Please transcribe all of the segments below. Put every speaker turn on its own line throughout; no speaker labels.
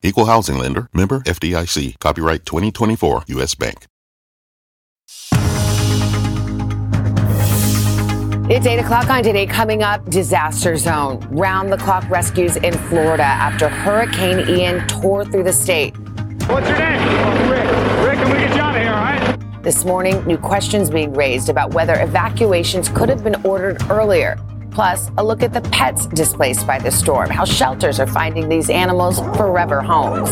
Equal housing lender, member FDIC, copyright 2024 US Bank.
It's 8 o'clock on today. Coming up, disaster zone. Round the clock rescues in Florida after Hurricane Ian tore through the state.
What's your name? Oh, Rick. Rick, I'm going to get you out of here, all right?
This morning, new questions being raised about whether evacuations could have been ordered earlier. Plus, a look at the pets displaced by the storm, how shelters are finding these animals forever homes.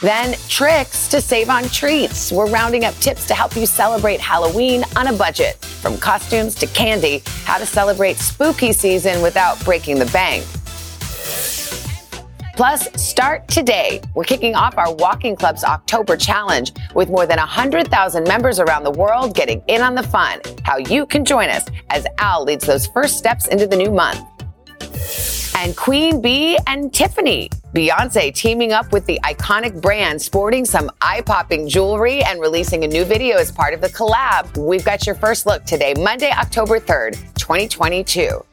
Then, tricks to save on treats. We're rounding up tips to help you celebrate Halloween on a budget. From costumes to candy, how to celebrate spooky season without breaking the bank. Plus, start today. We're kicking off our Walking Club's October Challenge with more than 100,000 members around the world getting in on the fun. How you can join us as Al leads those first steps into the new month. And Queen Bee and Tiffany. Beyonce teaming up with the iconic brand, sporting some eye popping jewelry and releasing a new video as part of the collab. We've got your first look today, Monday, October 3rd, 2022.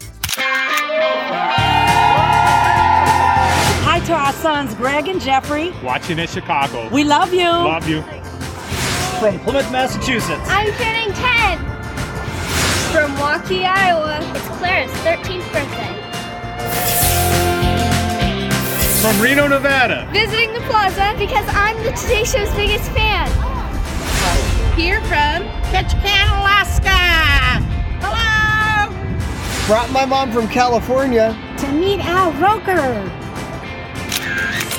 To our sons, Greg and Jeffrey.
Watching in Chicago.
We love you.
Love you.
From Plymouth, Massachusetts.
I'm turning 10. From Waukee, Iowa. It's Claire's 13th birthday.
From Reno, Nevada.
Visiting the plaza because I'm the Today Show's biggest fan. Here from Ketchikan, Alaska. Hello!
Brought my mom from California.
To meet Al Roker. Ah!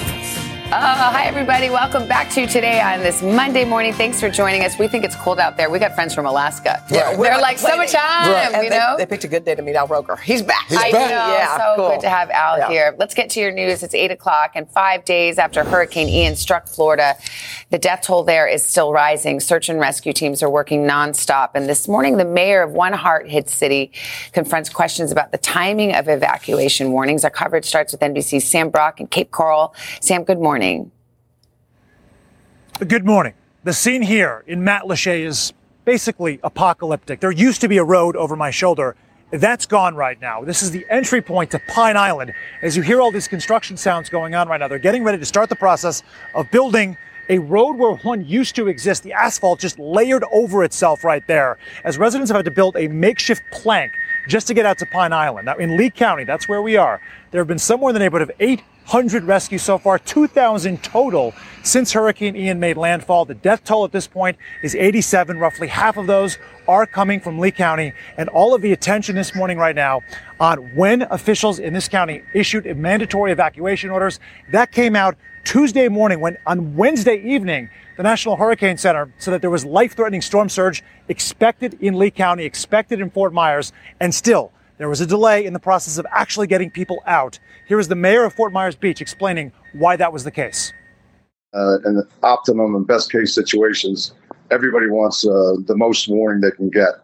Oh, hi, everybody. Welcome back to today on this Monday morning. Thanks for joining us. We think it's cold out there. We got friends from Alaska.
Yeah, we're
They're like, summertime,
Right.
You
they,
know?
they picked a good day to meet Al Roker. He's back.
I
back.
know.
Yeah,
so
cool.
good to have Al
Yeah.
here. Let's get to your news. It's 8 o'clock, and five days after Hurricane Ian struck Florida, the death toll there is still rising. Search and rescue teams are working nonstop. And this morning, the mayor of one heart hit city confronts questions about the timing of evacuation warnings. Our coverage starts with NBC's Sam Brock in Cape Coral. Sam, good morning.
Good morning. The scene here in Matlacha is basically apocalyptic. There used to be a road over my shoulder. That's gone right now. This is the entry point to Pine Island. As you hear all these construction sounds going on right now, they're getting ready to start the process of building a road where one used to exist. The asphalt just layered over itself right there as residents have had to build a makeshift plank just to get out to Pine Island. Now, in Lee County, that's where we are, there have been somewhere in the neighborhood of 800 rescues so far, 2,000 total since Hurricane Ian made landfall. The death toll at this point is 87. Roughly half of those are coming from Lee County. And all of the attention this morning right now on when officials in this county issued mandatory evacuation orders. That came out Tuesday morning when on Wednesday evening, the National Hurricane Center said that there was life-threatening storm surge expected in Lee County, expected in Fort Myers, and still there was a delay in the process of actually getting people out. Here is the mayor of Fort Myers Beach explaining why that was the case.
uh, in the optimum and best case situations, everybody wants uh, the most warning they can get.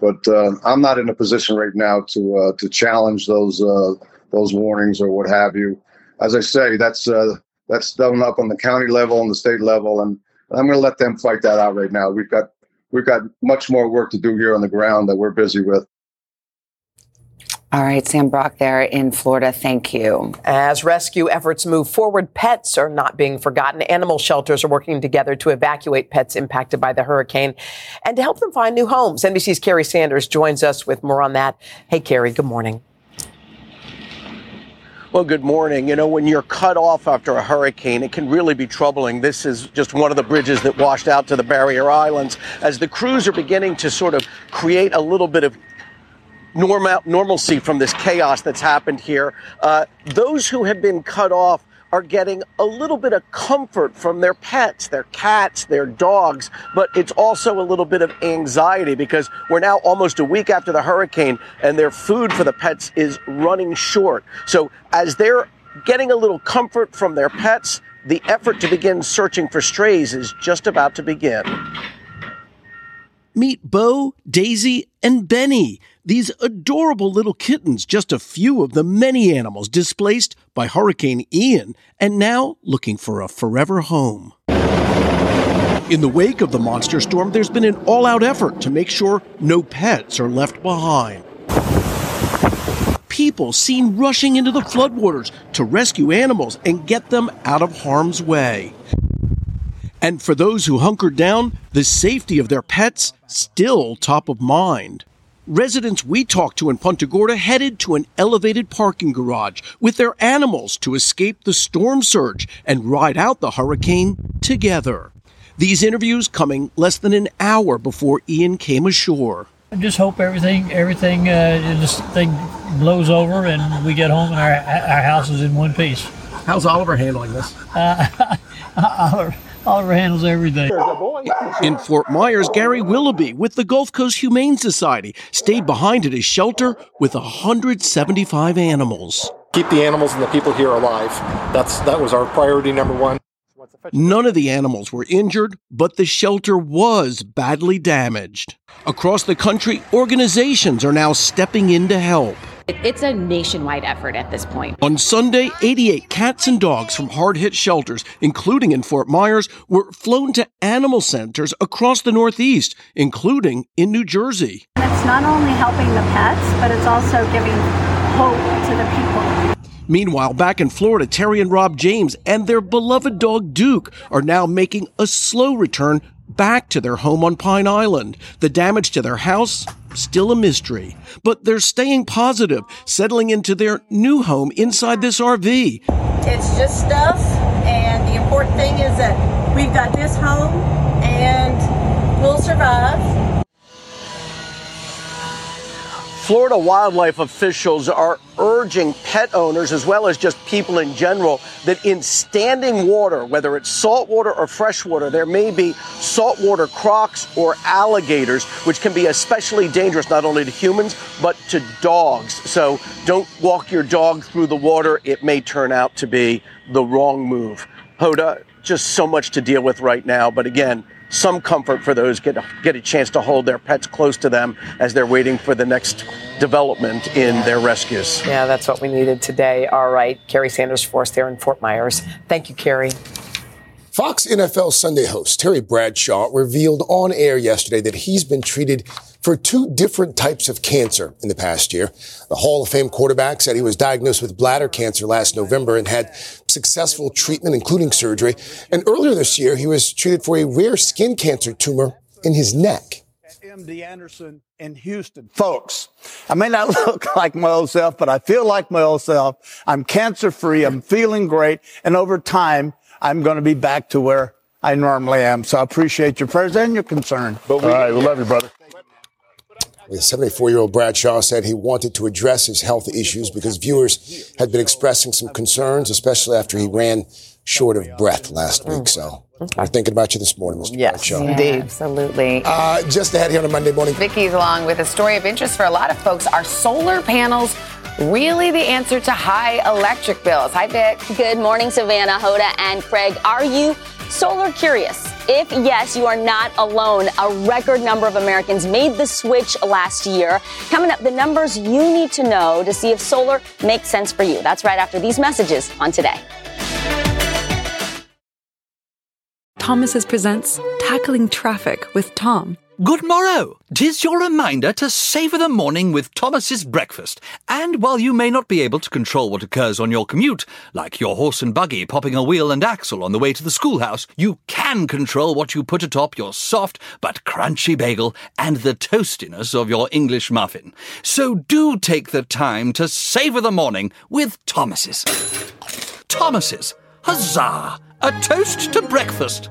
But uh, I'm not in a position right now to uh, to challenge those uh, those warnings or what have you. As I say, that's uh, that's done up on the county level and the state level, and I'm going to let them fight that out right now. We've got we've got much more work to do here on the ground that we're busy with.
All right, Sam Brock there in Florida. Thank you.
As rescue efforts move forward, pets are not being forgotten. Animal shelters are working together to evacuate pets impacted by the hurricane and to help them find new homes. NBC's Kerry Sanders joins us with more on that. Hey, Kerry, good morning.
Well, good morning. You know, when you're cut off after a hurricane, it can really be troubling. This is just one of the bridges that washed out to the barrier islands. As the crews are beginning to sort of create a little bit of normal, normalcy from this chaos that's happened here, uh, those who have been cut off are getting a little bit of comfort from their pets, their cats, their dogs, but it's also a little bit of anxiety because we're now almost a week after the hurricane and their food for the pets is running short. So as they're getting a little comfort from their pets, the effort to begin searching for strays is just about to begin.
Meet Bo, Daisy, and Benny. These adorable little kittens, just a few of the many animals displaced by Hurricane Ian and now looking for a forever home. In the wake of the monster storm, there's been an all out effort to make sure no pets are left behind. People seen rushing into the floodwaters to rescue animals and get them out of harm's way. And for those who hunkered down, the safety of their pets still top of mind. Residents we talked to in Punta Gorda headed to an elevated parking garage with their animals to escape the storm surge and ride out the hurricane together. These interviews coming less than an hour before Ian came ashore.
I just hope everything everything uh, this thing blows over and we get home and our our house is in one piece.
How's Oliver handling this?
Uh, Oliver, Oliver handles everything.
In Fort Myers, Gary Willoughby with the Gulf Coast Humane Society stayed behind at his shelter with 175 animals.
Keep the animals and the people here alive. That's that was our priority number one.
None of the animals were injured, but the shelter was badly damaged. Across the country, organizations are now stepping in to help.
It's a nationwide effort at this point.
On Sunday, 88 cats and dogs from hard hit shelters, including in Fort Myers, were flown to animal centers across the Northeast, including in New Jersey.
It's not only helping the pets, but it's also giving hope to the people.
Meanwhile, back in Florida, Terry and Rob James and their beloved dog Duke are now making a slow return back to their home on Pine Island. The damage to their house, still a mystery. But they're staying positive, settling into their new home inside this RV.
It's just stuff, and the important thing is that we've got this home and we'll survive.
Florida wildlife officials are urging pet owners, as well as just people in general, that in standing water, whether it's saltwater or freshwater, there may be saltwater crocs or alligators, which can be especially dangerous not only to humans, but to dogs. So don't walk your dog through the water. It may turn out to be the wrong move. Hoda, just so much to deal with right now. But again, some comfort for those get get a chance to hold their pets close to them as they're waiting for the next development in their rescues.
Yeah, that's what we needed today. All right, Kerry Sanders Force there in Fort Myers. Thank you, Kerry.
Fox NFL Sunday host Terry Bradshaw revealed on air yesterday that he's been treated for two different types of cancer in the past year. The Hall of Fame quarterback said he was diagnosed with bladder cancer last November and had successful treatment, including surgery. And earlier this year, he was treated for a rare skin cancer tumor in his neck.
MD Anderson in Houston. Folks, I may not look like my old self, but I feel like my old self. I'm cancer free. I'm feeling great. And over time, I'm going to be back to where I normally am. So I appreciate your prayers and your concern.
But we, All right, we love you, brother. The 74 year old Bradshaw said he wanted to address his health issues because viewers had been expressing some concerns, especially after he ran short of breath last week. So we're thinking about you this morning, Mr.
Yes,
Bradshaw.
Yeah, absolutely.
Uh, just ahead here on a Monday morning.
Vicky's along with a story of interest for a lot of folks. Are solar panels really the answer to high electric bills? Hi, Vic.
Good morning, Savannah, Hoda, and Craig. Are you solar curious? If yes, you are not alone. A record number of Americans made the switch last year. Coming up, the numbers you need to know to see if solar makes sense for you. That's right after these messages on today.
Thomas's presents Tackling Traffic with Tom.
Good morrow! Tis your reminder to savour the morning with Thomas's breakfast. And while you may not be able to control what occurs on your commute, like your horse and buggy popping a wheel and axle on the way to the schoolhouse, you can control what you put atop your soft but crunchy bagel and the toastiness of your English muffin. So do take the time to savour the morning with Thomas's. Thomas's. Huzzah! A toast to breakfast.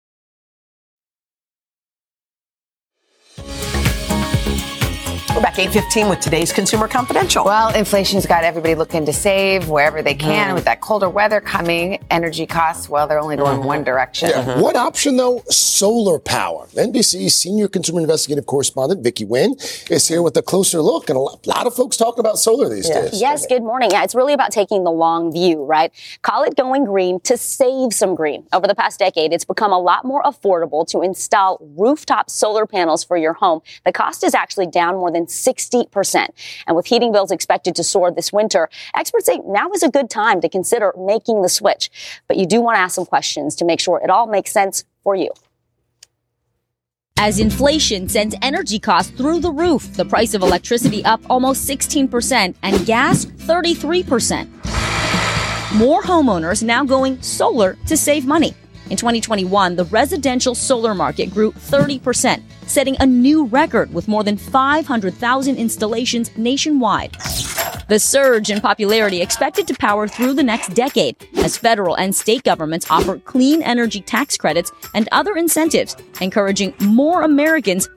We're back 8.15 with today's Consumer Confidential.
Well, inflation's got everybody looking to save wherever they can.
Mm.
With that colder weather coming, energy costs, well, they're only going one direction.
Yeah. What option, though? Solar power. NBC's senior consumer investigative correspondent, Vicky Nguyen, is here with a closer look. And a lot, lot of folks talking about solar these days.
Yes, good morning. Yeah, it's really about taking the long view, right? Call it going green to save some green. Over the past decade, it's become a lot more affordable to install rooftop solar panels for your home. The cost is actually down more than 60%. And with heating bills expected to soar this winter, experts say now is a good time to consider making the switch. But you do want to ask some questions to make sure it all makes sense for you.
As inflation sends energy costs through the roof, the price of electricity up almost 16% and gas 33%. More homeowners now going solar to save money. In 2021, the residential solar market grew 30%, setting a new record with more than 500,000 installations nationwide. The surge in popularity expected to power through the next decade as federal and state governments offer clean energy tax credits and other incentives, encouraging more Americans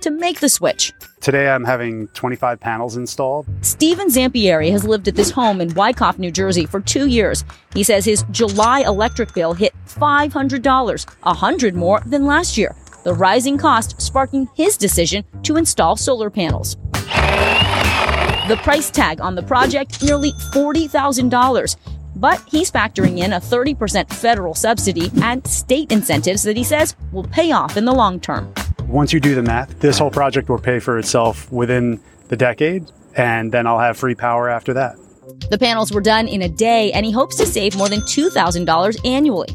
to make the switch.
Today I'm having 25 panels installed.
Stephen Zampieri has lived at this home in Wyckoff, New Jersey for two years. He says his July electric bill hit $500, a hundred more than last year. The rising cost sparking his decision to install solar panels. The price tag on the project nearly $40,000. But he's factoring in a 30% federal subsidy and state incentives that he says will pay off in the long term.
Once you do the math, this whole project will pay for itself within the decade, and then I'll have free power after that.
The panels were done in a day, and he hopes to save more than $2,000 annually.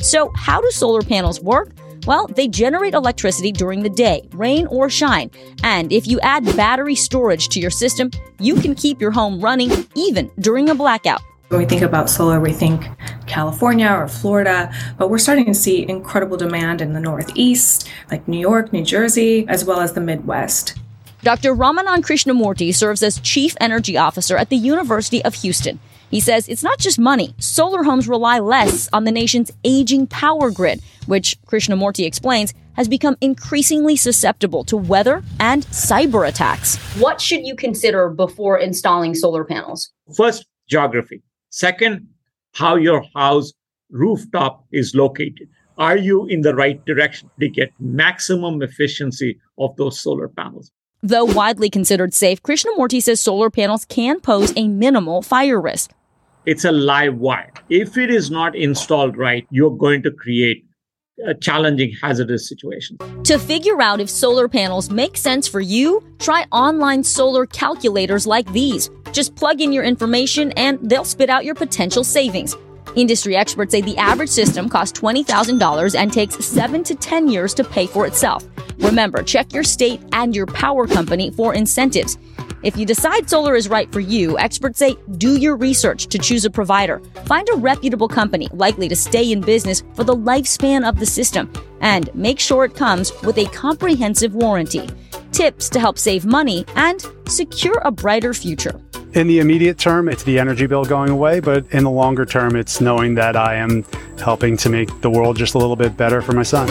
So, how do solar panels work? Well, they generate electricity during the day, rain or shine. And if you add battery storage to your system, you can keep your home running even during a blackout.
When we think about solar, we think California or Florida, but we're starting to see incredible demand in the Northeast, like New York, New Jersey, as well as the Midwest.
Dr. Ramanan Krishnamoorti serves as Chief Energy Officer at the University of Houston. He says it's not just money. Solar homes rely less on the nation's aging power grid, which Krishnamoorti explains has become increasingly susceptible to weather and cyber attacks.
What should you consider before installing solar panels?
First, geography. Second, how your house rooftop is located. Are you in the right direction to get maximum efficiency of those solar panels?
Though widely considered safe, Krishnamoorti says solar panels can pose a minimal fire risk.
It's a live wire. If it is not installed right, you're going to create challenging, hazardous situation.
To figure out if solar panels make sense for you, try online solar calculators like these. Just plug in your information and they'll spit out your potential savings. Industry experts say the average system costs $20,000 and takes 7 to 10 years to pay for itself. Remember, check your state and your power company for incentives. If you decide solar is right for you, experts say do your research to choose a provider. Find a reputable company likely to stay in business for the lifespan of the system and make sure it comes with a comprehensive warranty. Tips to help save money and secure a brighter future.
In the immediate term, it's the energy bill going away, but in the longer term, it's knowing that I am helping to make the world just a little bit better for my son.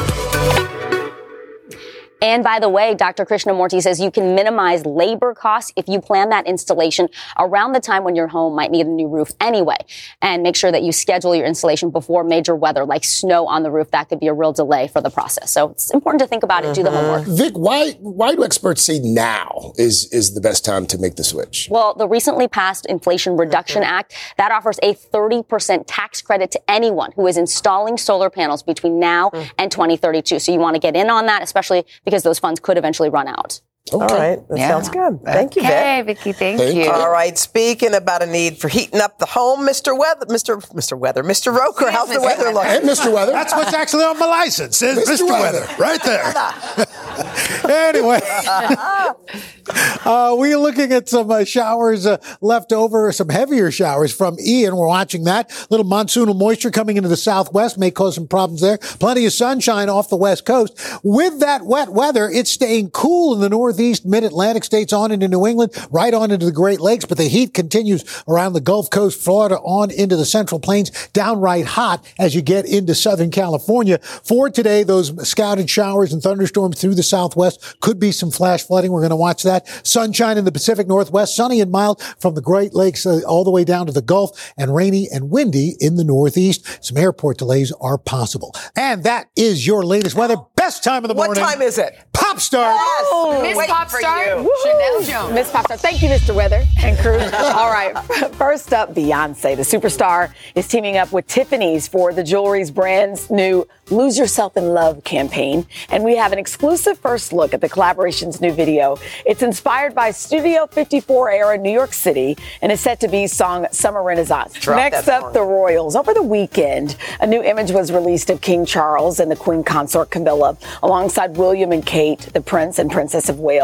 And by the way, Dr. Krishnamoorti says you can minimize labor costs if you plan that installation around the time when your home might need a new roof anyway. And make sure that you schedule your installation before major weather like snow on the roof. That could be a real delay for the process. So it's important to think about it, do the uh-huh. homework.
Vic, why why do experts say now is is the best time to make the switch?
Well, the recently passed Inflation Reduction Act that offers a 30% tax credit to anyone who is installing solar panels between now hmm. and 2032. So you want to get in on that, especially because those funds could eventually run out.
All right, that
Yeah.
sounds good. Thank you,
Okay,
Vic.
Vicky, thank Thank you. you.
All right, speaking about a need for heating up the home, Mr. Weather, Mr. Mr. Weather, Mr. Roker, how's the weather looking?
Hey, Mr. Weather.
That's what's actually on my license. Is
Mr.
Mr.
Weather.
Weather. right there. anyway, uh, we're looking at some uh, showers uh, left over, some heavier showers from Ian. We're watching that. Little monsoonal moisture coming into the southwest may cause some problems there. Plenty of sunshine off the west coast. With that wet weather, it's staying cool in the northeast, mid-Atlantic states on into New England, right on into the Great Lakes, but the heat continues around the Gulf Coast, Florida, on into the Central Plains, downright hot as you get into Southern California. For today, those scouted showers and thunderstorms through the southwest could be some flash flooding. We're going to watch that. Sunshine in the Pacific Northwest, sunny and mild from the Great Lakes uh, all the way down to the Gulf, and rainy and windy in the Northeast. Some airport delays are possible. And that is your latest weather. Best time of the morning.
What time is it?
Pop star.
Miss
Wait
Pop Star. Sheinelle Jones.
Miss Popstar. Thank you, Mr. Weather and crew. All right. First up, Beyonce. The superstar is teaming up with Tiffany's for the jewelry's brand's new Lose Yourself in Love campaign. And we have an exclusive first look at the collaboration's new video. It's inspired by Studio 54 era New York City and is set to be song Summer Renaissance.
Drop
Next up, the Royals. Over the weekend, a new image was released of King Charles and the Queen Consort Camilla alongside William and Kate, the Prince and Princess of Wales.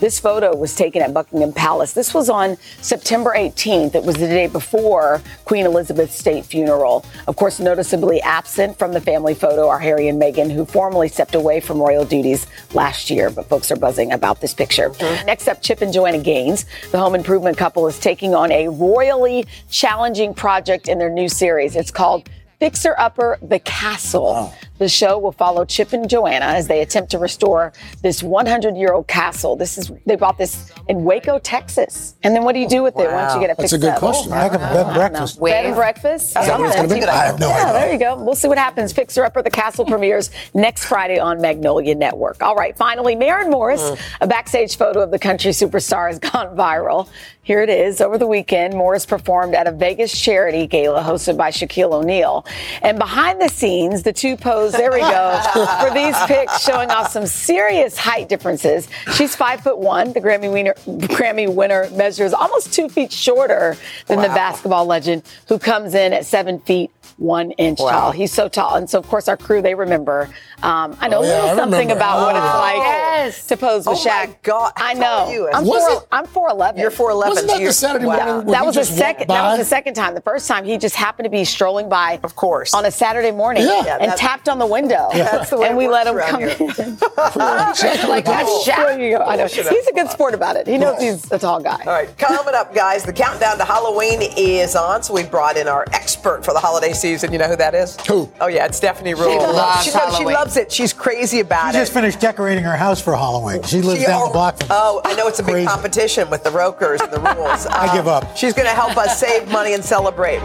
This photo was taken at Buckingham Palace. This was on September 18th. It was the day before Queen Elizabeth's state funeral. Of course, noticeably absent from the family photo are Harry and Meghan, who formally stepped away from royal duties last year, but folks are buzzing about this picture. Mm-hmm. Next up, Chip and Joanna Gaines. The home improvement couple is taking on a royally challenging project in their new series. It's called Fixer Upper The Castle. The show will follow Chip and Joanna as they attempt to restore this 100 year old castle. This is they bought this in Waco, Texas. And then what do you do with it once you get it
That's
fixed
a good
up?
question. I have a bed and breakfast.
Bed and breakfast.
Is that what it's be? I have no
yeah,
idea.
there you go. We'll see what happens. Fixer Upper the Castle premieres next Friday on Magnolia Network. All right, finally, Maren Morris.
Mm.
A backstage photo of the country superstar has gone viral. Here it is. Over the weekend, Morris performed at a Vegas charity gala hosted by Shaquille O'Neal. And behind the scenes, the two pose, there we go, for these pics showing off some serious height differences. She's five foot one. The Grammy winner, Grammy winner measures almost two feet shorter than the basketball legend, who comes in at seven feet one inch
Wow.
tall. He's so tall. And so, of course, our crew, they remember. Um, I know
Oh,
a
yeah,
little
I
something
remember.
about what it's
Oh.
like
Yes.
to pose with
Oh my
Shaq.
God.
I know.
you?
I'm four.
it-
I'm four eleven.
You're 4'11.
Wasn't that
so
the
you're-
Saturday
wow.
morning when
That was the second. That was the second time. The first time he just happened to be strolling by,
Of course.
on a Saturday morning,
Yeah.
Yeah,
and
that-
tapped on the window.
That's the way
and we let him come
around
in.
Exactly.
like that's Shaq. You go. I know. He's a good sport about it. He knows he's a tall guy.
All right, coming up, guys, the countdown to Halloween is on, so we brought in our expert for the holiday season. You know who that is?
Who?
Oh, yeah, it's Stephanie Ruhle.
loves
she, knows- she loves it. She's crazy about
She
it.
She just finished decorating her house for Halloween. She lives
She
down
al-
the block from
Oh, I know it's a big
Crazy.
competition with the Rokers and the rules.
I give um, up.
She's going to help us save money and celebrate.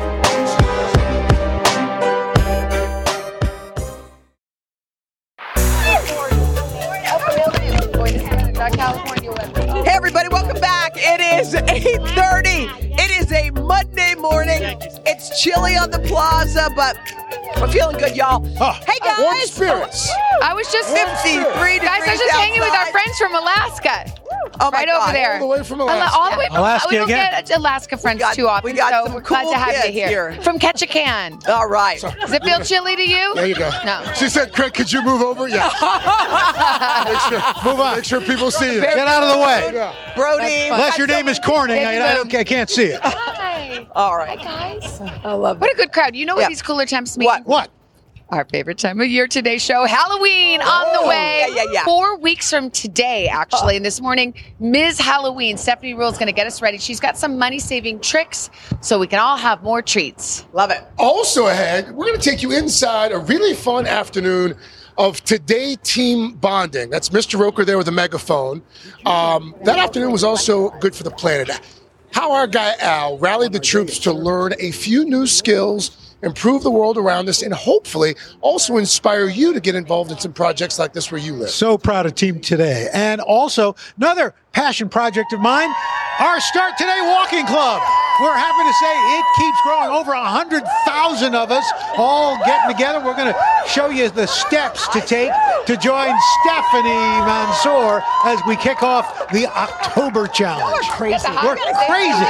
Hey everybody, welcome back. It is 8:30. Morning. It's chilly on the plaza, but we're feeling good, y'all. hey uh, guys,
warm spirits.
I was just
53
Guys, I was
degrees
just hanging with our friends from Alaska.
Oh my
right
God.
over there.
All the way from Alaska.
All the way from
Alaska
We don't
again.
get Alaska friends
got-
too often.
we got
so
some
we're glad to have you here.
here.
From Ketchikan.
All right.
Does it feel chilly to you?
There you go.
No.
She said, Craig, could you move over? Yeah. make sure,
Move on.
Make sure people see you.
Get out of the way.
Brody.
Unless your name is Corning, I, I, don't, I can't see it.
Hi.
All right.
Guys.
I love it.
What a good crowd. You know what
Yeah.
these cooler temps mean?
What?
What?
Our favorite time of year today show, Halloween on the
Oh,
way.
yeah, yeah, yeah.
Four weeks from today, actually. And this morning, Ms. Halloween, Stephanie Ruhle is going to get us ready. She's got some money saving tricks so we can all have more treats.
Love it.
Also ahead, we're going to take you inside a really fun afternoon of Today Team Bonding. That's Mr. Roker there with a megaphone. Um, that afternoon was also good for the planet. How our guy Al rallied the troops to learn a few new skills improve the world around us, and hopefully also inspire you to get involved in some projects like this where you live.
So proud of Team Today. And also, another passion project of mine, our Start Today Walking Club. We're happy to say it keeps growing. Over 100,000 of us all getting together. We're going to show you the steps to take to join Stephanie Mansour as we kick off the October Challenge.
We're Crazy.
We're crazy.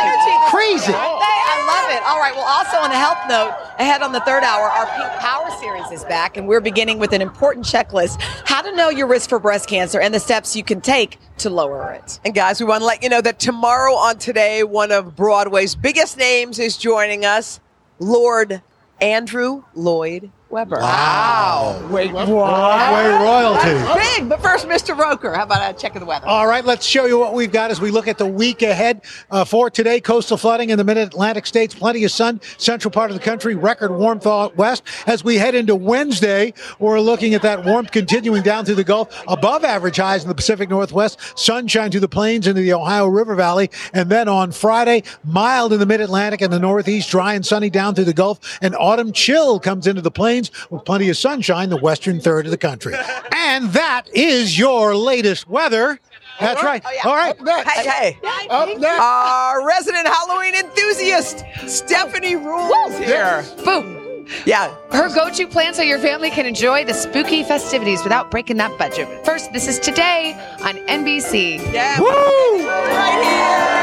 Crazy.
I love it. All right. Well, also on a health note, ahead on the third hour, our Pink Power series is back, and we're beginning with an important checklist how to know your risk for breast cancer and the steps you can take to lower it.
And guys, we want to let you know that tomorrow on Today, one of Broadway's biggest names is joining us, Lord Andrew Lloyd Webber.
Wow.
Wait,
Broadway royalty.
Big, but first, Mr. Roker, how about a check of the weather?
All right, let's show you what we've got as we look at the week ahead uh, for today. Coastal flooding in the mid Atlantic states, plenty of sun, central part of the country, record warmth out west. As we head into Wednesday, we're looking at that warmth continuing down through the Gulf, above average highs in the Pacific Northwest, sunshine through the plains into the Ohio River Valley. And then on Friday, mild in the mid Atlantic and the Northeast, dry and sunny down through the Gulf, and autumn chill comes into the plains with plenty of sunshine, the western third of the country. And that is your latest weather. That's right. Oh, All right.
Hey, hey. Our resident Halloween enthusiast, Stephanie Ruhle's here.
Boom.
Yeah.
Her go to plan so your family can enjoy the spooky festivities without breaking that budget. First, this is today on NBC.
Yeah.
Woo!
Right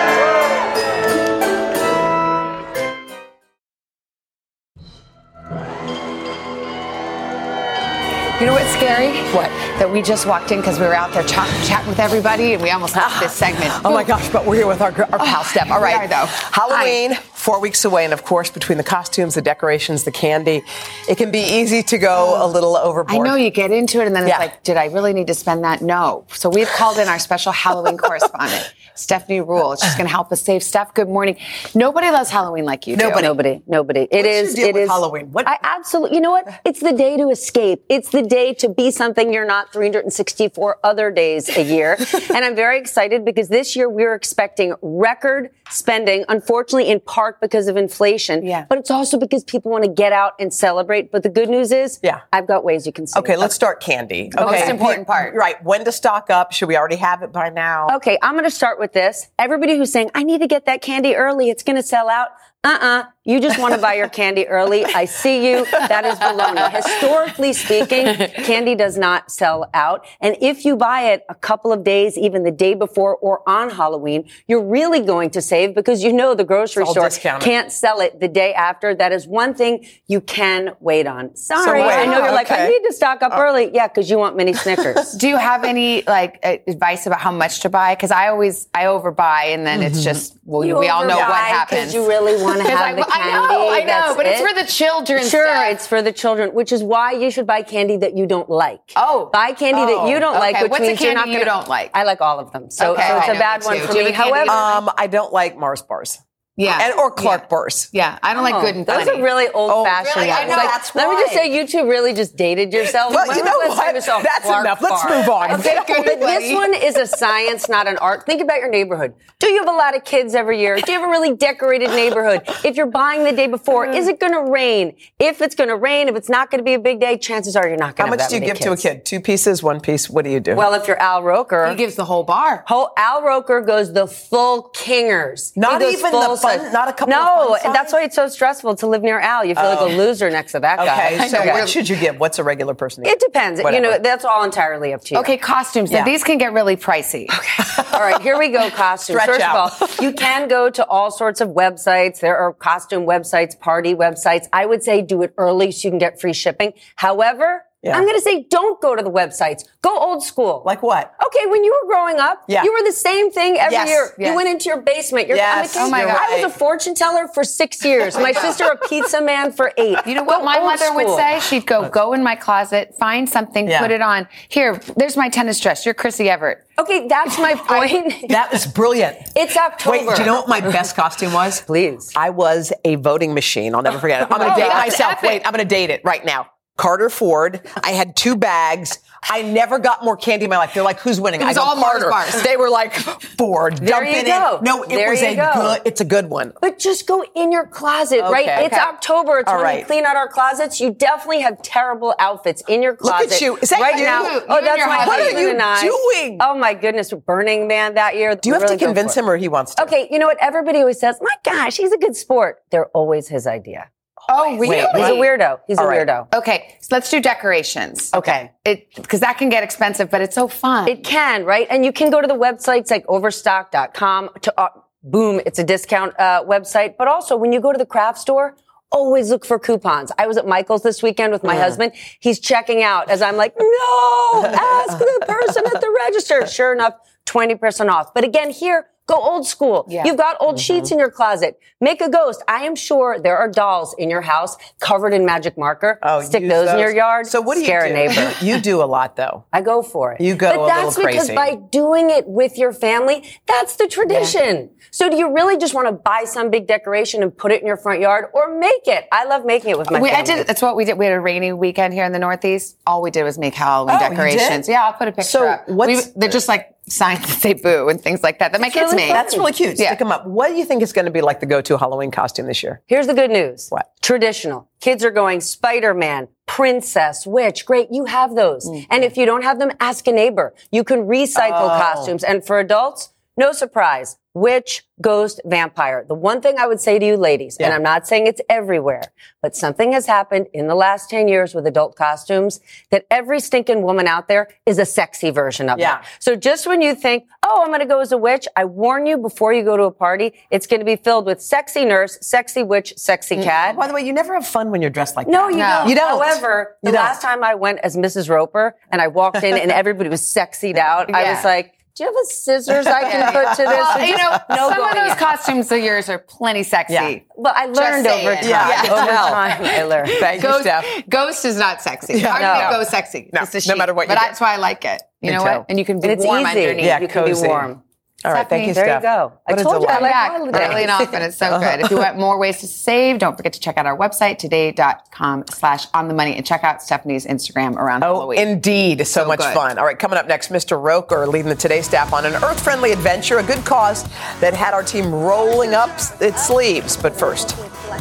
You know what's scary? What? That we just walked in because we were out there ch- chatting with everybody and we almost missed this ah. segment.
Oh my gosh, but we're here with our, our oh, pal Steph. All right.
are, though.
Halloween, four weeks away. And of course, between the costumes, the decorations, the candy, it can be easy to go oh. a little overboard.
I know you get into it and then it's
Yeah.
like, did I really need to spend that? No. So we've called in our special Halloween correspondent, Stephanie Ruhle. She's going to help us save Steph. Good morning. Nobody loves Halloween like you do.
Nobody.
Nobody, nobody. It
What's
is. it is
Halloween? What-
I absolutely. You know what? It's the day to escape. It's the day to be something you're not 364 other days a year. and I'm very excited because this year we're expecting record spending. Unfortunately, in part because of inflation.
Yeah.
But it's also because people want to get out and celebrate. But the good news is,
Yeah.
I've got ways you can save.
Okay, let's start candy.
most
Okay.
important part.
Right. When to stock up? Should we already have it by now?
Okay, I'm going to start with this. Everybody who's saying, I need to get that candy early, it's going to sell out. Uh-uh. You just want to buy your candy early. I see you. That is baloney. Historically speaking, candy does not sell out. And if you buy it a couple of days, even the day before or on Halloween, you're really going to save because you know the grocery store
discounted.
can't sell it the day after. That is one thing you can wait on. Sorry.
wait,
I know you're like, I need to stock up oh. early. Yeah, because you want mini Snickers.
Do you have any like advice about how much to buy? Because I always I overbuy and then it's mm-hmm. just well
You
we all know what happens.
you really wanna
'Cause
have
I,
the
I know, I know,
that's
but it's for the children.
Sure,
Steph.
it's for the children, which is why you should buy candy that you don't like.
Oh.
buy candy that
Oh,
you don't like, which
What's a
means you're not
candy you
gonna,
don't like?
I like all of them, so,
Okay,
so it's
I
a bad one
too.
for
Do
me.
have a candy
However,
Um, I don't like Mars bars.
Yeah,
And, or Clark bars.
yeah. I don't like
Oh,
good and
those
funny.
are oh, really old-fashioned
really? I know,
Like,
that's
let me just say, you two really just dated yourselves.
Well,
When
you know
the last time
what?
you
That's
Clark
enough. Let's move on.
Okay,
Good
but this one is a science, not an art. Think about your neighborhood. Do you have a lot of kids every year? Do you have a really decorated neighborhood? If you're buying the day before, mm. is it going to rain? If it's going to rain, if it's not going to be a big day, chances are you're not going
How
to have
much
that
do you
many
give to a kid? Two pieces, one piece? What do you do?
Well, if you're Al Roker,
he gives the whole bar.
Whole Al Roker goes the full kingers.
Not even the fun- not a couple
No,
of fun
that's why it's so stressful to live near Al. You feel like a oh. loser next to that guy.
okay, so what should you give? What's a regular person?
It depends.
Whatever.
You know, that's all entirely up to you.
Okay, costumes. Now these can get really pricey. Okay.
all right, here we go. Costumes.
Stretch
First
out.
of all, you can go to all sorts of websites. There are costume websites, party websites. I would say do it early so you can get free shipping. However,
Yeah.
I'm going to say don't go to the websites. Go old school.
Like what?
Okay, when you were growing up,
Yeah.
you were the same thing every
Yes,
year.
yes.
You went into your basement. You're, I'm a
Yes,
kid.
oh my
I was a fortune teller for six years. My sister a pizza man for eight.
You know what
Go
my
old
mother would say? She'd go, go in my closet, find something,
Yeah.
put it on. Here, there's my tennis dress. You're Chrissy Evert.
Okay, that's my point.
That was brilliant.
it's October.
Wait, do you know what my best costume was?
Please.
I was a voting machine. I'll never forget it. I'm going
Oh,
to date
that's
myself.
epic.
Wait, I'm going to date it right now. Carter Ford. I had two bags. I never got more candy in my life. They're like, who's winning?
It was
I go,
all Mars bars.
They were like, Ford,
There you
it
go.
in. No, it
There
was a
go.
good, it's a good one.
But just go in your closet, right?
Okay.
It's October. It's
All
when we clean out our closets. You definitely have terrible outfits in your closet.
Look at you. Is that
right
you?
now?
You
oh, that's my
husband. What are you doing?
Oh my goodness, Burning Man that year.
Do you have
Really
to convince him or he wants to?
Okay, you know what? Everybody always says, "My gosh, he's a good sport." They're always his idea.
Oh, really?
He's a weirdo. He's
All
a
right.
weirdo.
Okay, so let's do decorations.
Okay.
It because that can get expensive, but it's so fun.
It can, right? And you can go to the websites like overstock.com to, uh, boom, it's a discount uh, website. But also when you go to the craft store, always look for coupons. I was at Michael's this weekend with my
Uh-huh.
husband. He's checking out as I'm like, no, ask the person at the register. Sure enough, 20% off. But again, here, go old school.
Yeah.
You've got old
Mm-hmm.
sheets in your closet. Make a ghost. I am sure there are dolls in your house covered in magic marker.
Oh,
Stick
use
those, in your yard.
So what do you
Scare
do?
a neighbor.
You do a lot though.
I go for it.
You go
but
a
that's
little
because by doing it with your family, that's the tradition. So do you really just want to buy some big decoration and put it in your front yard or make it? I love making it with my
we, I did. That's what we did. We had a rainy weekend here in the Northeast. All we did was make Halloween
Oh,
decorations. Yeah, I'll put a picture
So
up.
what's-
We- they're just like signs that say "boo" and things like that that my kids
really
made.
That's really cute.
Yeah.
Stick them up. What do you think is going to be like the go-to Halloween costume this year?
Here's the good news.
What?
Traditional. Kids are going Spider-Man, princess, witch. Great. You have those.
Mm-hmm.
And if you don't have them, ask a neighbor. You can recycle
Oh.
costumes. And for adults, no surprise. Witch, ghost, vampire. The one thing I would say to you ladies, and I'm not saying it's everywhere, but something has happened in the last 10 years with adult costumes that every stinking woman out there is a sexy version of
Yeah.
it. So just when you think, oh, I'm going to go as a witch, I warn you before you go to a party, it's going to be filled with sexy nurse, sexy witch, sexy mm-hmm. cat.
By the way, you never have fun when you're dressed like
No,
that.
you
No.
don't.
You don't.
However, the
You don't.
last time I went as Mrs. Roper and I walked in and everybody was sexied out, I was like, do you have a scissors I can put to this?
Well,
Or
you know,
no
some of those
in.
costumes of yours are plenty sexy.
Yeah.
But I learned over time.
Yeah.
Over
Tell.
time, I learned.
Thank you,
Ghost,
Steph.
ghost is not sexy.
Yeah,
Hard
no.
to make ghost sexy.
No, no matter what you
But
do.
that's why I like it. You
Me
know
too.
what? And you can be
And it's
warm
easy.
underneath.
Yeah,
you can
cozy.
be warm.
All right, thank you,
There
Steph.
you go. I
What a
told you I
delight.
like
back
holidays.
early and often. It's so good. If you want more ways to save, don't forget to check out our website, today.com slash on the money and check out Stephanie's Instagram around
Oh,
Halloween.
indeed. So,
So
much
good.
fun. All right, coming up next, Mr. Roker leading the Today staff on an earth friendly adventure, a good cause that had our team rolling up its sleeves. But first,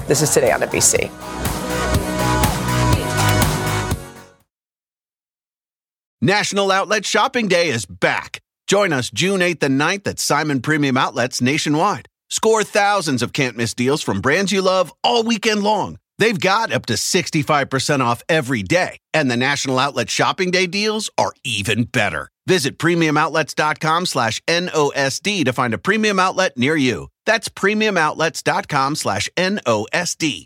this is Today on NBC.
National Outlet Shopping Day is back. Join us June 8th and 9th at Simon Premium Outlets nationwide. Score thousands of can't miss deals from brands you love all weekend long. They've got up to 65% off every day, and the National Outlet Shopping Day deals are even better. Visit premiumoutlets.com slash NOSD to find a premium outlet near you. That's premiumoutlets.com slash NOSD.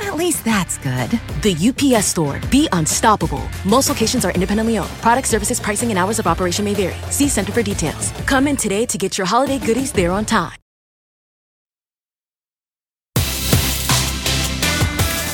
At least that's good.
The UPS store. Be unstoppable. Most locations are independently owned. Product services, pricing, and hours of operation may vary. See Center for details. Come in today to get your holiday goodies there on time.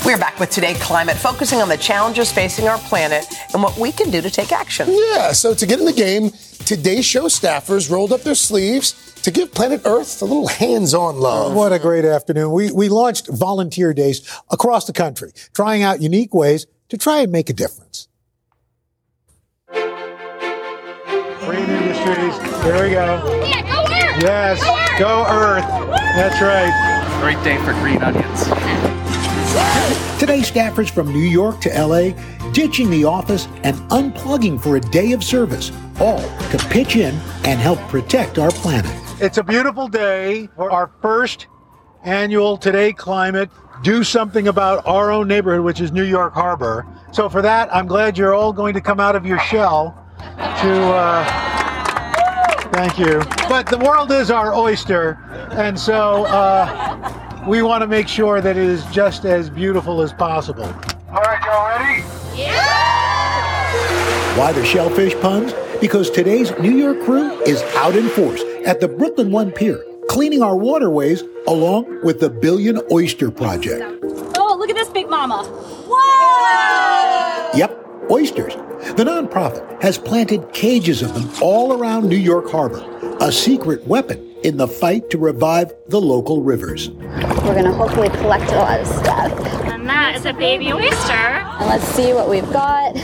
We're back with Today Climate, focusing on the challenges facing our planet and what we can do to take action.
Yeah, so to get in the game, today's show staffers rolled up their sleeves to give planet Earth a little hands on love.
What a great afternoon. We, we launched volunteer days across the country, trying out unique ways to try and make a difference.
Green Industries. Here we go. Yes, go Earth. That's right.
Great day for green onions.
Today, staffers from New York to LA ditching the office and unplugging for a day of service, all to pitch in and help protect our planet.
It's a beautiful day for our first annual Today Climate Do Something About Our Own Neighborhood, which is New York Harbor. So, for that, I'm glad you're all going to come out of your shell to. Uh, Thank you. But the world is our oyster, and so uh, we want to make sure that it is just as beautiful as possible. All right, y'all ready? Yeah!
Why the shellfish puns? Because today's New York crew is out in force at the Brooklyn One Pier, cleaning our waterways along with the Billion Oyster Project.
Oh, look at this big mama. Whoa!
Yep, oysters. The nonprofit has planted cages of them all around New York Harbor, a secret weapon in the fight to revive the local rivers.
We're going to hopefully collect a lot of stuff.
And that is a baby oyster.
And let's see what we've got.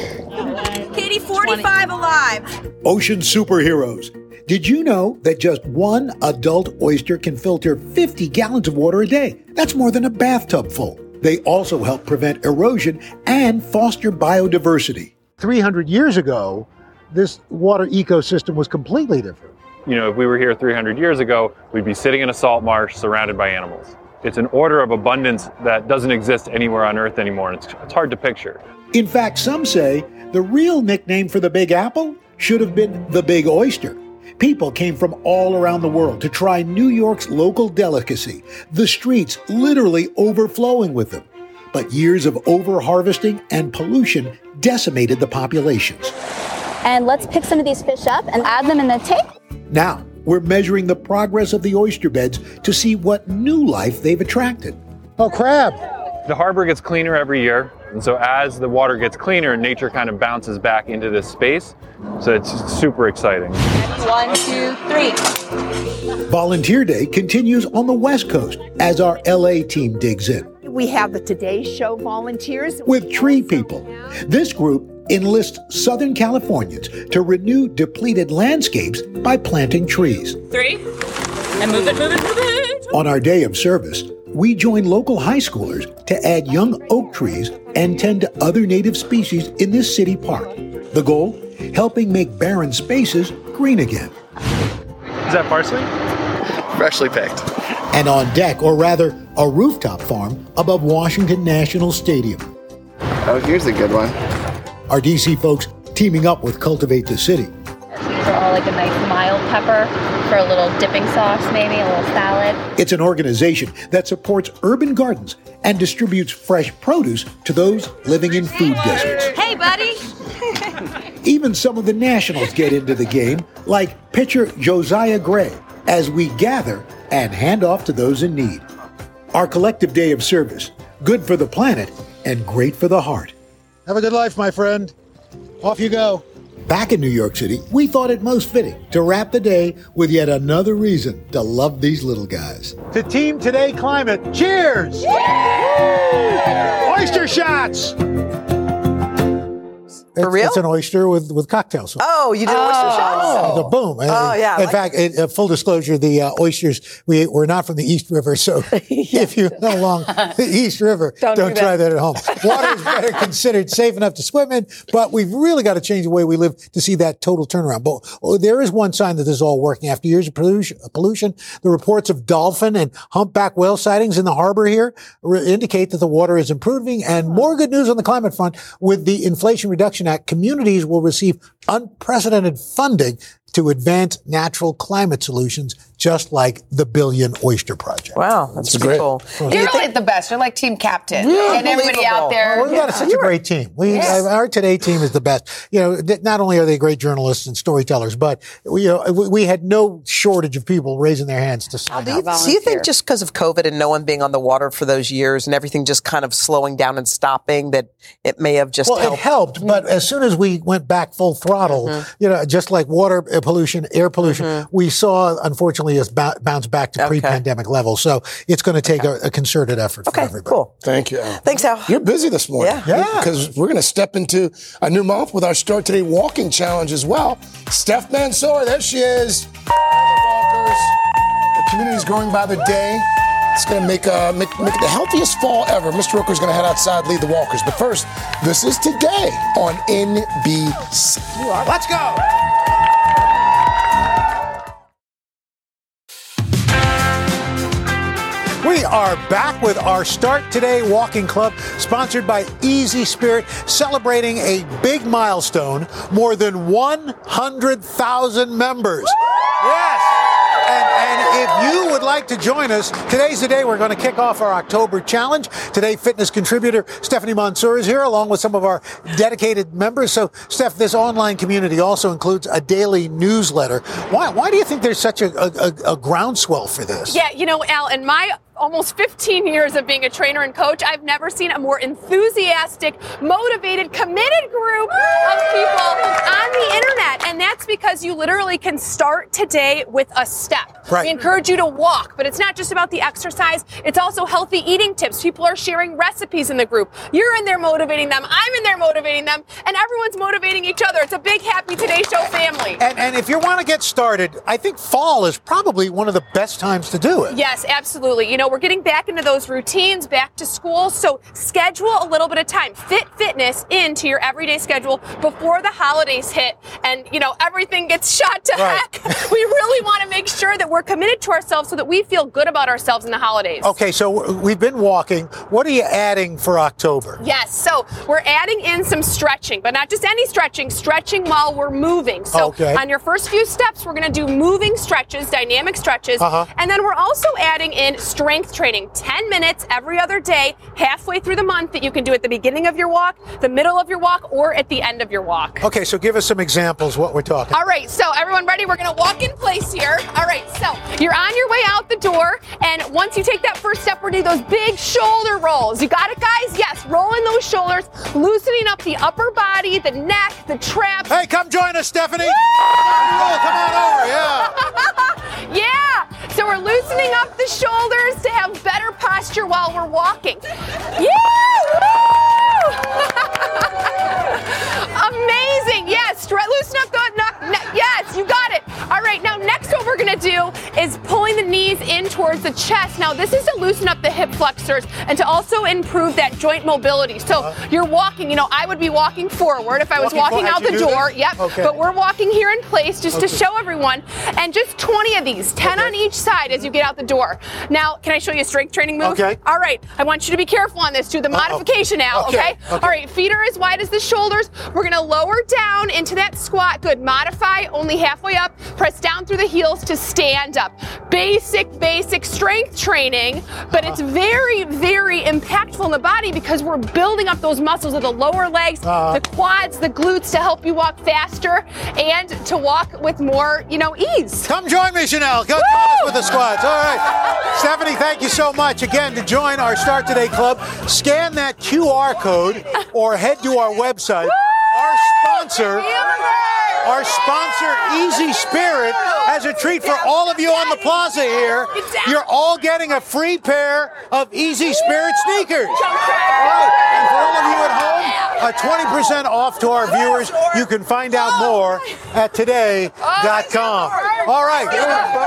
Katie, 45 alive.
Ocean superheroes. Did you know that just one adult oyster can filter 50 gallons of water a day? That's more than a bathtub full. They also help prevent erosion and foster biodiversity.
300 years ago, this water ecosystem was completely different.
You know, if we were here 300 years ago, we'd be sitting in a salt marsh surrounded by animals. It's an order of abundance that doesn't exist anywhere on Earth anymore. It's, it's hard to picture.
In fact, some say the real nickname for the Big Apple should have been the Big Oyster. People came from all around the world to try New York's local delicacy, the streets literally overflowing with them. But years of over harvesting and pollution decimated the populations.
And let's pick some of these fish up and add them in the tank.
Now, we're measuring the progress of the oyster beds to see what new life they've attracted.
Oh, crab!
The harbor gets cleaner every year, and so as the water gets cleaner, nature kind of bounces back into this space. So it's super exciting.
One, two, three.
Volunteer Day continues on the West Coast as our LA team digs in.
We have the Today Show volunteers.
With Tree People. This group enlists Southern Californians to renew depleted landscapes by planting trees.
Three. And move it, move it, move it.
On our day of service, we join local high schoolers to add young oak trees and tend to other native species in this city park. The goal? Helping make barren spaces green again.
Is that parsley?
Freshly picked.
And on deck, or rather, a rooftop farm above Washington National Stadium.
Oh, here's a good one.
Our DC folks teaming up with Cultivate the City.
These are all like a nice mild pepper for a little dipping sauce, maybe a little salad.
It's an organization that supports urban gardens and distributes fresh produce to those living in food deserts.
Hey, buddy.
Even some of the nationals get into the game, like pitcher Josiah Gray, as we gather and hand off to those in need. Our collective day of service, good for the planet and great for the heart.
Have a good life, my friend. Off you go.
Back in New York City, we thought it most fitting to wrap the day with yet another reason to love these little guys.
To Team Today Climate, cheers! Oyster shots!
For
real?
It's an oyster with, with cocktail sauce.
Oh, you did oyster shots?
It's a boom.
Oh, yeah.
In
like
fact, it, uh, full disclosure, the uh, oysters, we, we're not from the East River, so if you're not along the East River,
Don't
don't,
do
try
that.
that at home. Water is better considered safe enough to swim in, but we've really got to change the way we live to see that total turnaround. But well, there is one sign that this is all working. After years of pollution, pollution, the reports of dolphin and humpback whale sightings in the harbor here re- indicate that the water is improving. And more good news on the climate front with the Inflation Reduction Act, communities will receive unprecedented funding to advance natural climate solutions, just like the Billion Oyster Project.
Wow, that's pretty cool.
You're really the best. You're like team captain.
Yeah,
and everybody out there.
Well, we've got such a great team. We,
Yes.
our today team is the best. You know, not only are they great journalists and storytellers, but we, you know, we, we had no shortage of people raising their hands to sign
Do you,
up.
do you think just because of COVID and no one being on the water for those years and everything just kind of slowing down and stopping that it may have just
well,
helped?
it helped, but as soon as we went back full throttle,
Mm-hmm.
you know, just like water uh, pollution, air pollution, we saw, unfortunately, us bou- bounce back to pre-pandemic levels. So it's going to take a, a concerted effort for everybody.
Cool.
Thank you. Al.
Thanks, Al.
You're busy this morning.
Yeah.
Yeah.
Because we're going to step into a new month with our Start Today Walking Challenge as well. Steph Mansour, there she is. The walkers. The community's growing by the day. It's going to make, uh, make, make it the healthiest fall ever. Mr. Roker's going to head outside, lead the walkers. But first, this is today on NBC. Let's go.
We are back with our Start Today Walking Club, sponsored by Easy Spirit, celebrating a big milestone more than 100,000 members. Yes! And if you would like to join us, today's the day we're going to kick off our October challenge. Today, fitness contributor Stephanie Mansour is here, along with some of our dedicated members. So, Steph, this online community also includes a daily newsletter. Why, why do you think there's such a, a, a groundswell for this?
Yeah, you know, Al, in my almost 15 years of being a trainer and coach, I've never seen a more enthusiastic, motivated, committed group of people on the internet. And that's because you literally can start today with a step.
Right.
We encourage you to walk, but it's not just about the exercise, it's also healthy eating tips. People are sharing recipes in the group. You're in there motivating them, I'm in there motivating them, and everyone's motivating each other. It's a big Happy Today Show family.
And, and if you want to get started, I think fall is probably one of the best times to do it.
Yes, absolutely. You know, we're getting back into those routines, back to school. So schedule a little bit of time. Fit fitness into your everyday schedule before the holidays hit and, you know, everything gets shot to
Right.
heck. we really want to make sure that we're committed to ourselves so that we feel good about ourselves in the holidays.
Okay, so we've been walking. What are you adding for October?
Yes, so we're adding in some stretching, but not just any stretching, stretching while we're moving. So
Okay.
on your first few steps, we're going to do moving stretches, dynamic stretches,
Uh-huh.
and then we're also adding in strength training, 10 minutes every other day, halfway through the month that you can do at the beginning of your walk, the middle of your walk, or at the end of your walk.
Okay, so give us some examples what we're talking.
All right, so everyone ready? We're gonna walk in place here. All right, so you're on your way out the door, and once you take that first step, we're doing those big shoulder rolls. You got it, guys? Yes, rolling those shoulders, loosening up the upper body, the neck, the traps.
Hey, come join us, Stephanie. Roll, come on over, yeah.
yeah. So we're loosening up the shoulders to have better posture while we're walking. Yeah! Amazing. Yes, stre- loosen up the neck. ne- yes, you got it. All right, now next what we're gonna do is pulling the knees in towards the chest. Now this is to loosen up the hip flexors and to also improve that joint mobility. So you're walking, you know, I would be walking forward if I was
Walking
walking, out the door.
this?
Yep.
Okay.
But we're walking here in place just to show everyone. And just 20 of these, 10 on each side as you get out the door. Now, can I show you a strength training move?
Okay.
All right. I want you to be careful on this. Do the modification now,
Okay,
okay?
okay.
All right. Feet are as wide as the shoulders. We're going to lower down into that squat. Good. Modify only halfway up. Press down through the heels to stand up. Basic, basic strength training, but it's very, very impactful in the body because we're building up those muscles of the lower legs,
Uh-huh.
the quads, the glutes to help you walk faster and to walk with more, you know, ease.
Come join me, Sheinelle. Come join us with the squats. All right. Stephanie, thank you so much. Again, to join our Start Today Club, scan that QR code or head to our website. Our sponsor, our sponsor, Easy Spirit, has a treat for all of you on the plaza here. You're all getting a free pair of Easy Spirit sneakers. Right. And for all of you at home, a 20% off to our viewers. You can find out more at today.com. All right.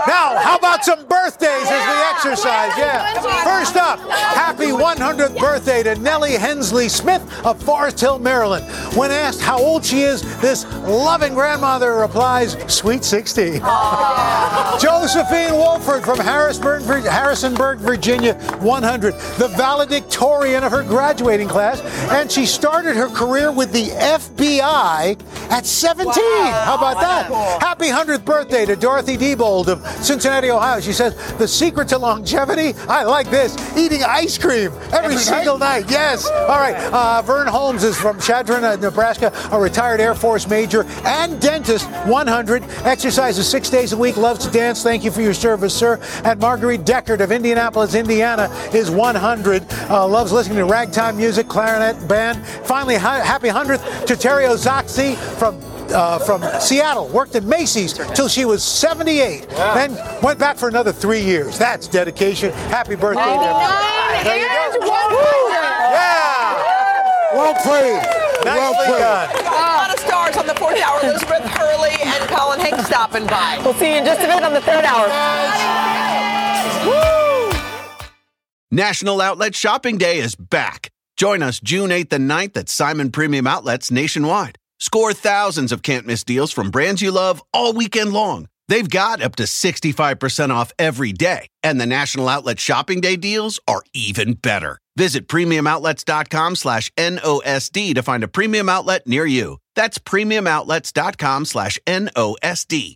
Now, how about some birthdays as we exercise? Yeah. First up, happy 100th birthday to Nellie Hensley Smith of Forest Hill, Maryland. When asked how old she is, this loving grandmother replies, Sweet 60. Josephine Wolford from Harrisburg, Harrisonburg, Virginia, 100. The valedictorian of her graduating class, and she started her career with the FBI at 17. How about that? Happy 100th birthday to Dorothy Diebold of Cincinnati, Ohio. She says, The secret to longevity? I like this eating ice cream every,
Every
single night. Yes. All right. Uh, Vern Holmes is from Chadron, uh, Nebraska, a retired Air Force major and dentist, 100. Exercises six days a week, loves to dance. Thank you for your service, sir. And Marguerite Deckard of Indianapolis, Indiana, is 100. Uh, loves listening to ragtime music, clarinet band. Finally, hi- happy 100th to Terry Ozaxi from uh, from Seattle, worked at Macy's till she was 78, then went back for another three years. That's dedication. Happy birthday, there. There you go. Yeah.
Well played. Well
Nicely
played.
done.
A lot of stars on the fourth hour. Elizabeth Hurley and Colin Hanks stopping by.
We'll see you in just a minute on the third hour.
National Outlet Shopping Day is back. Join us June 8th and 9th at Simon Premium Outlets nationwide. Score thousands of can't miss deals from brands you love all weekend long. They've got up to 65% off every day, and the National Outlet Shopping Day deals are even better. Visit premiumoutlets.com slash NOSD to find a premium outlet near you. That's premiumoutlets.com slash NOSD.